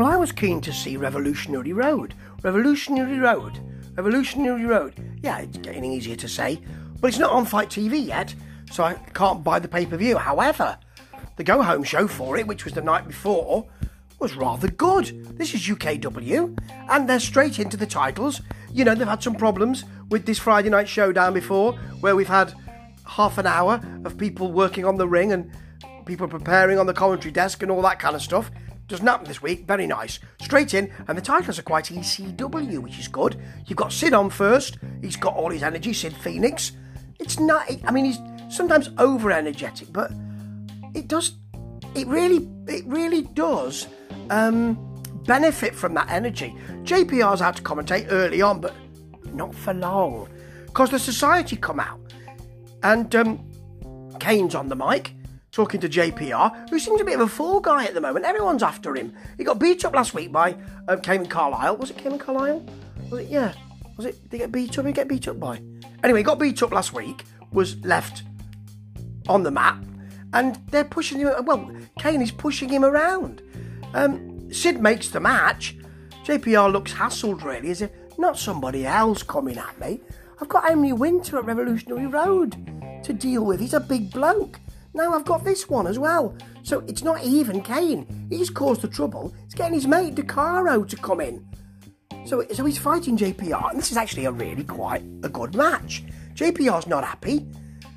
Well, I was keen to see Revolutionary Road. Revolutionary Road. Revolutionary Road. Yeah, it's getting easier to say, but it's not on FITE TV yet, so I can't buy the pay per view. However, the go home show for it, which was the night before, was rather good. This is UKW, and they're straight into the titles. You know, they've had some problems with this Friday night showdown before, where we've had half an hour of people working on the ring and people preparing on the commentary desk and all that kind of stuff. Doesn't happen this week. Very nice. Straight in, and the titles are quite ECW, which is good. You've got Sid on first. He's got all his energy. Sid Phoenix. It's not. I mean, he's sometimes over energetic, but it does. It really, it really does um, benefit from that energy. JPR's had to commentate early on, but not for long, because the society come out, and um, Kane's on the mic talking to JPR, who seems a bit of a fall guy at the moment. Everyone's after him. He got beat up last week by uh, Cayman Carlisle. Was it Cayman Carlisle? Was it? Yeah. Was it? Did he get beat up? Did he get beat up by? Anyway, he got beat up last week. Was left on the mat, and they're pushing him. Well, Kane is pushing him around. Um, Sid makes the match. JPR looks hassled, really, as if not somebody else coming at me. I've got Emily Winter at Revolutionary Road to deal with. He's a big bloke. Now I've got this one as well. So it's not even Kane. He's caused the trouble. He's getting his mate DeCaro to come in. So, so he's fighting JPR, and this is actually a really quite a good match. JPR's not happy.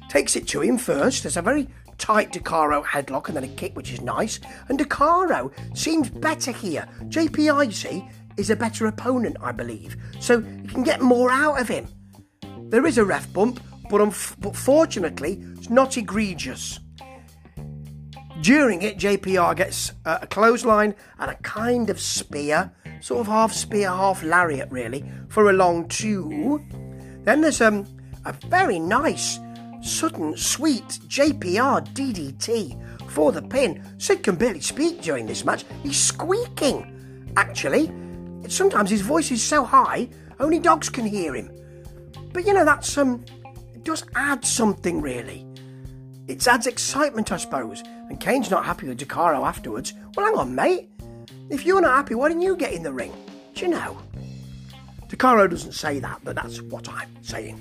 Takes it to him first. There's a very tight DeCaro headlock and then a kick, which is nice. And DeCaro seems better here. JPR, you see, is a better opponent, I believe. So you can get more out of him. There is a ref bump, but, unf- but fortunately, it's not egregious. During it, JPR gets uh, a clothesline and a kind of spear, sort of half spear, half lariat, really, for a long two. Then there's um, a very nice, sudden, sweet JPR DDT for the pin. Sid can barely speak during this match. He's squeaking, actually. Sometimes his voice is so high, only dogs can hear him. But you know, that's um, it does add something, really. It adds excitement, I suppose. And Kane's not happy with DeCaro afterwards. Well, hang on, mate. If you're not happy, why didn't you get in the ring? Do you know? DeCaro doesn't say that, but that's what I'm saying.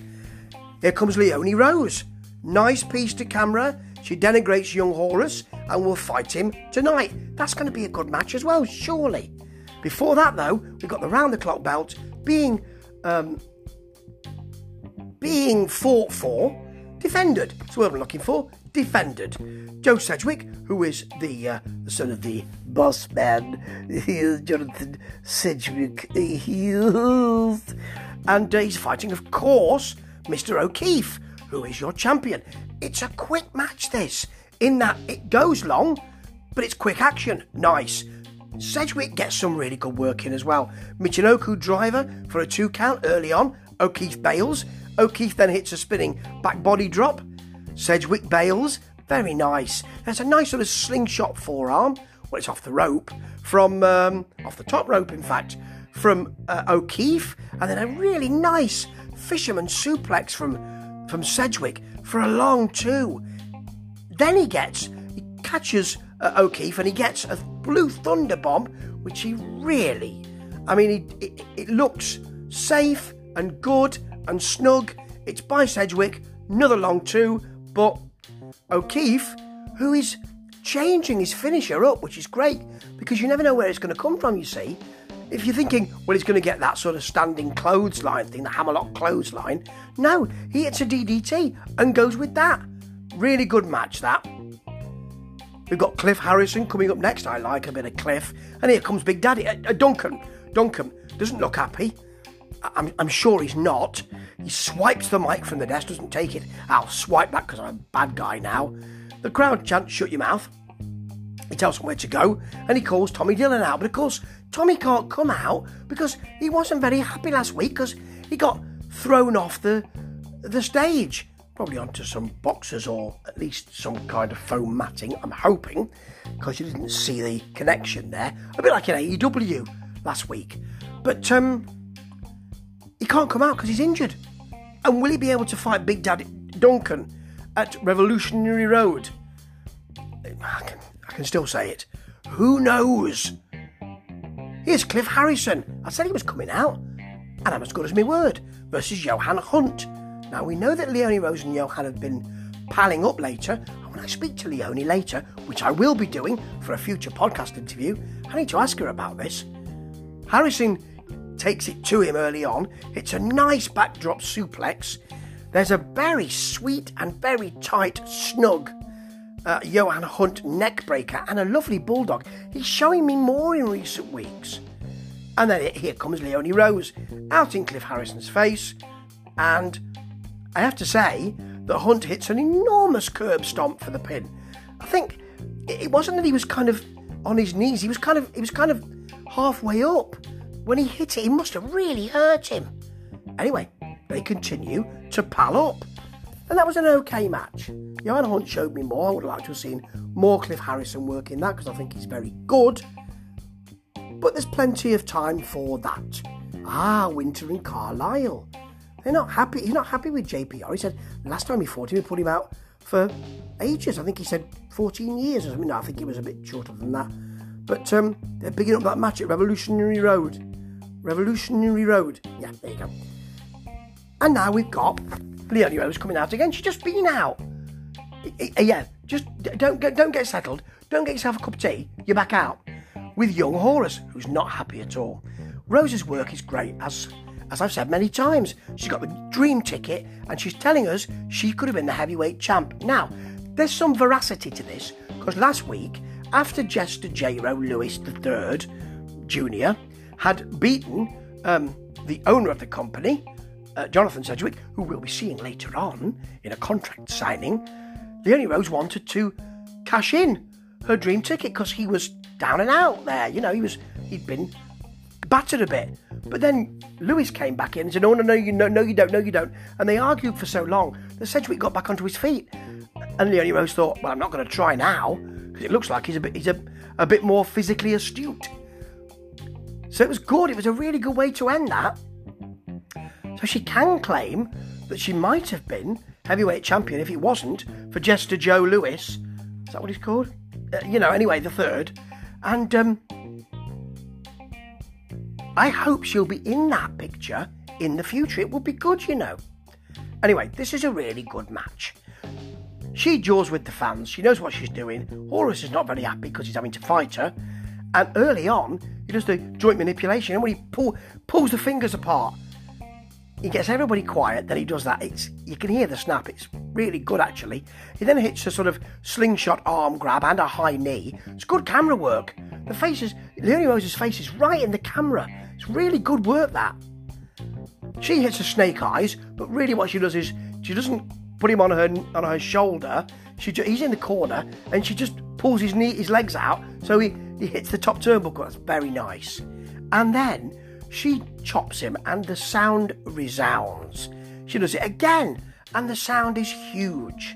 Here comes Leonie Rose. Nice piece to camera. She denigrates young Horus and will fight him tonight. That's going to be a good match as well, surely. Before that, though, we've got the round the clock belt being um, being fought for, defended. That's what I'm looking for. Defended. Joe Sedgwick, who is the, uh, son of the boss man, Jonathan Sedgwick. He is. And uh, he's fighting, of course, Mr. O'Keefe, who is your champion. It's a quick match, this, in that it goes long, but it's quick action. Nice. Sedgwick gets some really good work in as well. Michinoku driver for a two count early on. O'Keefe bails. O'Keefe then hits a spinning back body drop. Sedgwick bails. Very nice. There's a nice sort of slingshot forearm. Well, it's off the rope from um, off the top rope, in fact, from uh, O'Keefe, and then a really nice fisherman suplex from from Sedgwick for a long two. Then he gets he catches uh, O'Keefe and he gets a blue thunder bomb, which he really, I mean, it, it, it looks safe and good and snug. It's by Sedgwick, another long two, but O'Keefe, who is changing his finisher up, which is great because you never know where it's going to come from, you see. If you're thinking, well, he's going to get that sort of standing clothesline thing, the hammerlock clothesline, no, he hits a DDT and goes with that. Really good match, that. We've got Cliff Harrison coming up next. I like a bit of Cliff. And here comes Big Daddy. Uh, uh, Duncan. Duncan doesn't look happy. I'm, I'm sure he's not. He swipes the mic from the desk, doesn't take it. I'll swipe that because I'm a bad guy now. The crowd chants, shut your mouth. He tells them where to go and he calls Tommy Dillon out. But of course, Tommy can't come out because he wasn't very happy last week because he got thrown off the the stage. Probably onto some boxes or at least some kind of foam matting, I'm hoping, because you didn't see the connection there. A bit like in AEW last week. But um, he can't come out because he's injured. And will he be able to fight Big Daddy Duncan at Revolutionary Road? I can, I can still say it. Who knows? Here's Cliff Harrison. I said he was coming out. And I'm as good as my word. Versus Johan Hunt. Now we know that Leonie Rose and Johan have been palling up later. And when I speak to Leonie later, which I will be doing for a future podcast interview, I need to ask her about this. Harrison takes it to him early on. It's a nice backdrop suplex. There's a very sweet and very tight, snug uh, Johan Hunt neckbreaker and a lovely bulldog. He's showing me more in recent weeks. And then here comes Leonie Rose, out in Cliff Harrison's face, and I have to say that Hunt hits an enormous curb stomp for the pin. I think it wasn't that he was kind of on his knees; he was kind of he was kind of halfway up when he hit it. He must have really hurt him. Anyway, they continue to pal up, and that was an okay match. Johan Hunt showed me more. I would like to have seen more Cliff Harrison work in that because I think he's very good. But there's plenty of time for that. Ah, Winter and Carlisle. They're not happy. He's not happy with JPR. He said last time he fought him, he put him out for ages. I think he said 14 years or something. No, I think it was a bit shorter than that. But um, they're picking up that match at Revolutionary Road. Revolutionary Road. Yeah, there you go. And now we've got Leonie Rose coming out again. She's just been out. Yeah, just don't get don't get settled. Don't get yourself a cup of tea. You're back out with young Horus, who's not happy at all. Rose's work is great, as as I've said many times. She's got the dream ticket, and she's telling us she could have been the heavyweight champ. Now, there's some veracity to this because last week, after Jester J-Ro Lewis III Jr. had beaten um, the owner of the company, uh, Jonathan Sedgwick, who we'll be seeing later on in a contract signing, Leonie Rose wanted to cash in her dream ticket because he was down and out there. You know, he was he'd been battered a bit. But then Lewis came back in and said, "No, no, no, you no, no, you don't, no, you don't." And they argued for so long that Sedgwick got back onto his feet. And Leonie Rose thought, "Well, I'm not going to try now because it looks like he's a bit, he's a, a bit more physically astute." So it was good. It was a really good way to end that. So she can claim that she might have been heavyweight champion if it wasn't for Jester Joe Lewis. Is that what he's called? Uh, you know, anyway, the third. And um, I hope she'll be in that picture in the future. It would be good, you know. Anyway, this is a really good match. She jaws with the fans. She knows what she's doing. Horus is not very happy because he's having to fight her. And early on, he does the joint manipulation. And when he pull, pulls the fingers apart, he gets everybody quiet. Then he does that. It's you can hear the snap. It's really good actually. He then hits a sort of slingshot arm grab and a high knee. It's good camera work. The faces, Leonie Rose's face is right in the camera. It's really good work that. She hits a snake eyes, but really what she does is she doesn't put him on her on her shoulder. She he's in the corner and she just pulls his knee his legs out so he, he hits the top turnbuckle. That's very nice. And then she chops him and the sound resounds. She does it again and the sound is huge.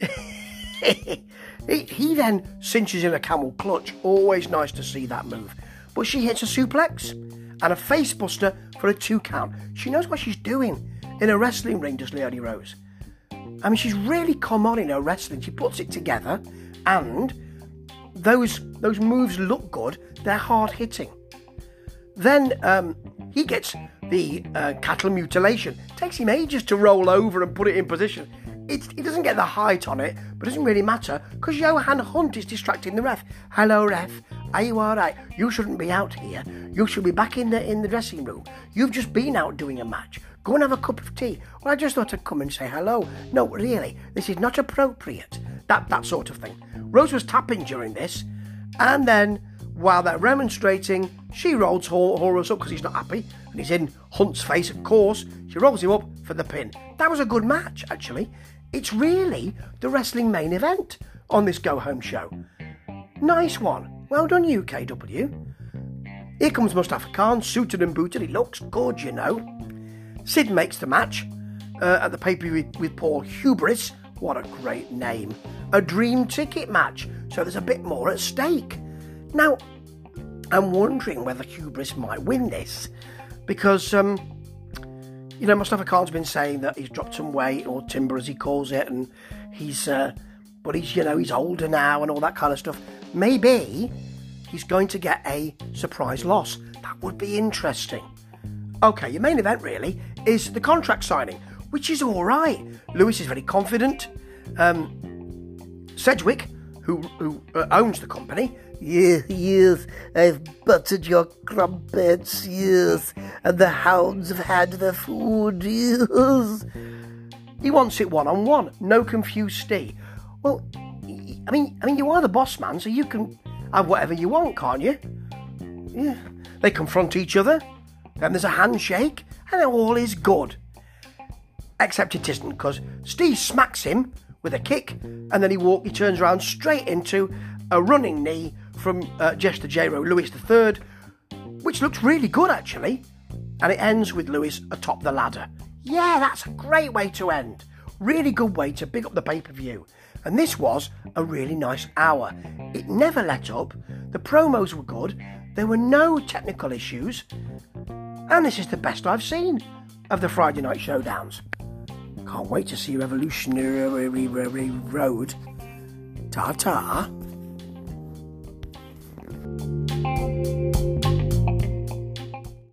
he, he then cinches in a camel clutch. Always nice to see that move. But she hits a suplex and a facebuster for a two count. She knows what she's doing in a wrestling ring, does Leonie Rose. I mean, she's really come on in her wrestling. She puts it together, and those those moves look good. They're hard hitting. Then um, he gets the uh, cattle mutilation. It takes him ages to roll over and put it in position. It, he doesn't get the height on it, but it doesn't really matter because Johan Hunt is distracting the ref. Hello, ref. Are you all right? You shouldn't be out here. You should be back in the in the dressing room. You've just been out doing a match. Go and have a cup of tea. Well, I just thought I'd come and say hello. No, really, this is not appropriate. That that sort of thing. Rose was tapping during this, and then while they're remonstrating, she rolls Horus up because he's not happy, and he's in Hunt's face, of course. She rolls him up for the pin. That was a good match, actually. It's really the wrestling main event on this go home show. Nice one. Well done, UKW. Here comes Mustafa Khan, suited and booted. He looks good, you know. Sid makes the match uh, at the pay per view with Paul Hubris. What a great name. A dream ticket match, so there's a bit more at stake. Now, I'm wondering whether Hubris might win this because um, you know, Mustafa Khan's been saying that he's dropped some weight or timber as he calls it, and he's, uh, but he's, you know, he's older now and all that kind of stuff. Maybe he's going to get a surprise loss. That would be interesting. Okay, your main event really is the contract signing, which is all right. Lewis is very confident. Um, Sedgwick, who, who uh, owns the company, Yes, yes, I've buttered your crumpets, yes, and the hounds have had their food, yes. he wants it one on one. No confused Steve. Well, I mean, I mean, you are the boss man, so you can have whatever you want, can't you? Yeah. They confront each other. Then there's a handshake, and all is good. Except it isn't, because Steve smacks him with a kick, and then he walk. He turns around straight into a running knee from uh, Jester J-Ro Lewis III, which looks really good actually. And it ends with Lewis atop the ladder. Yeah, that's a great way to end. Really good way to pick up the pay per view. And this was a really nice hour. It never let up. The promos were good. There were no technical issues. And this is the best I've seen of the Friday night showdowns. Can't wait to see Revolutionary Road. Ta ta.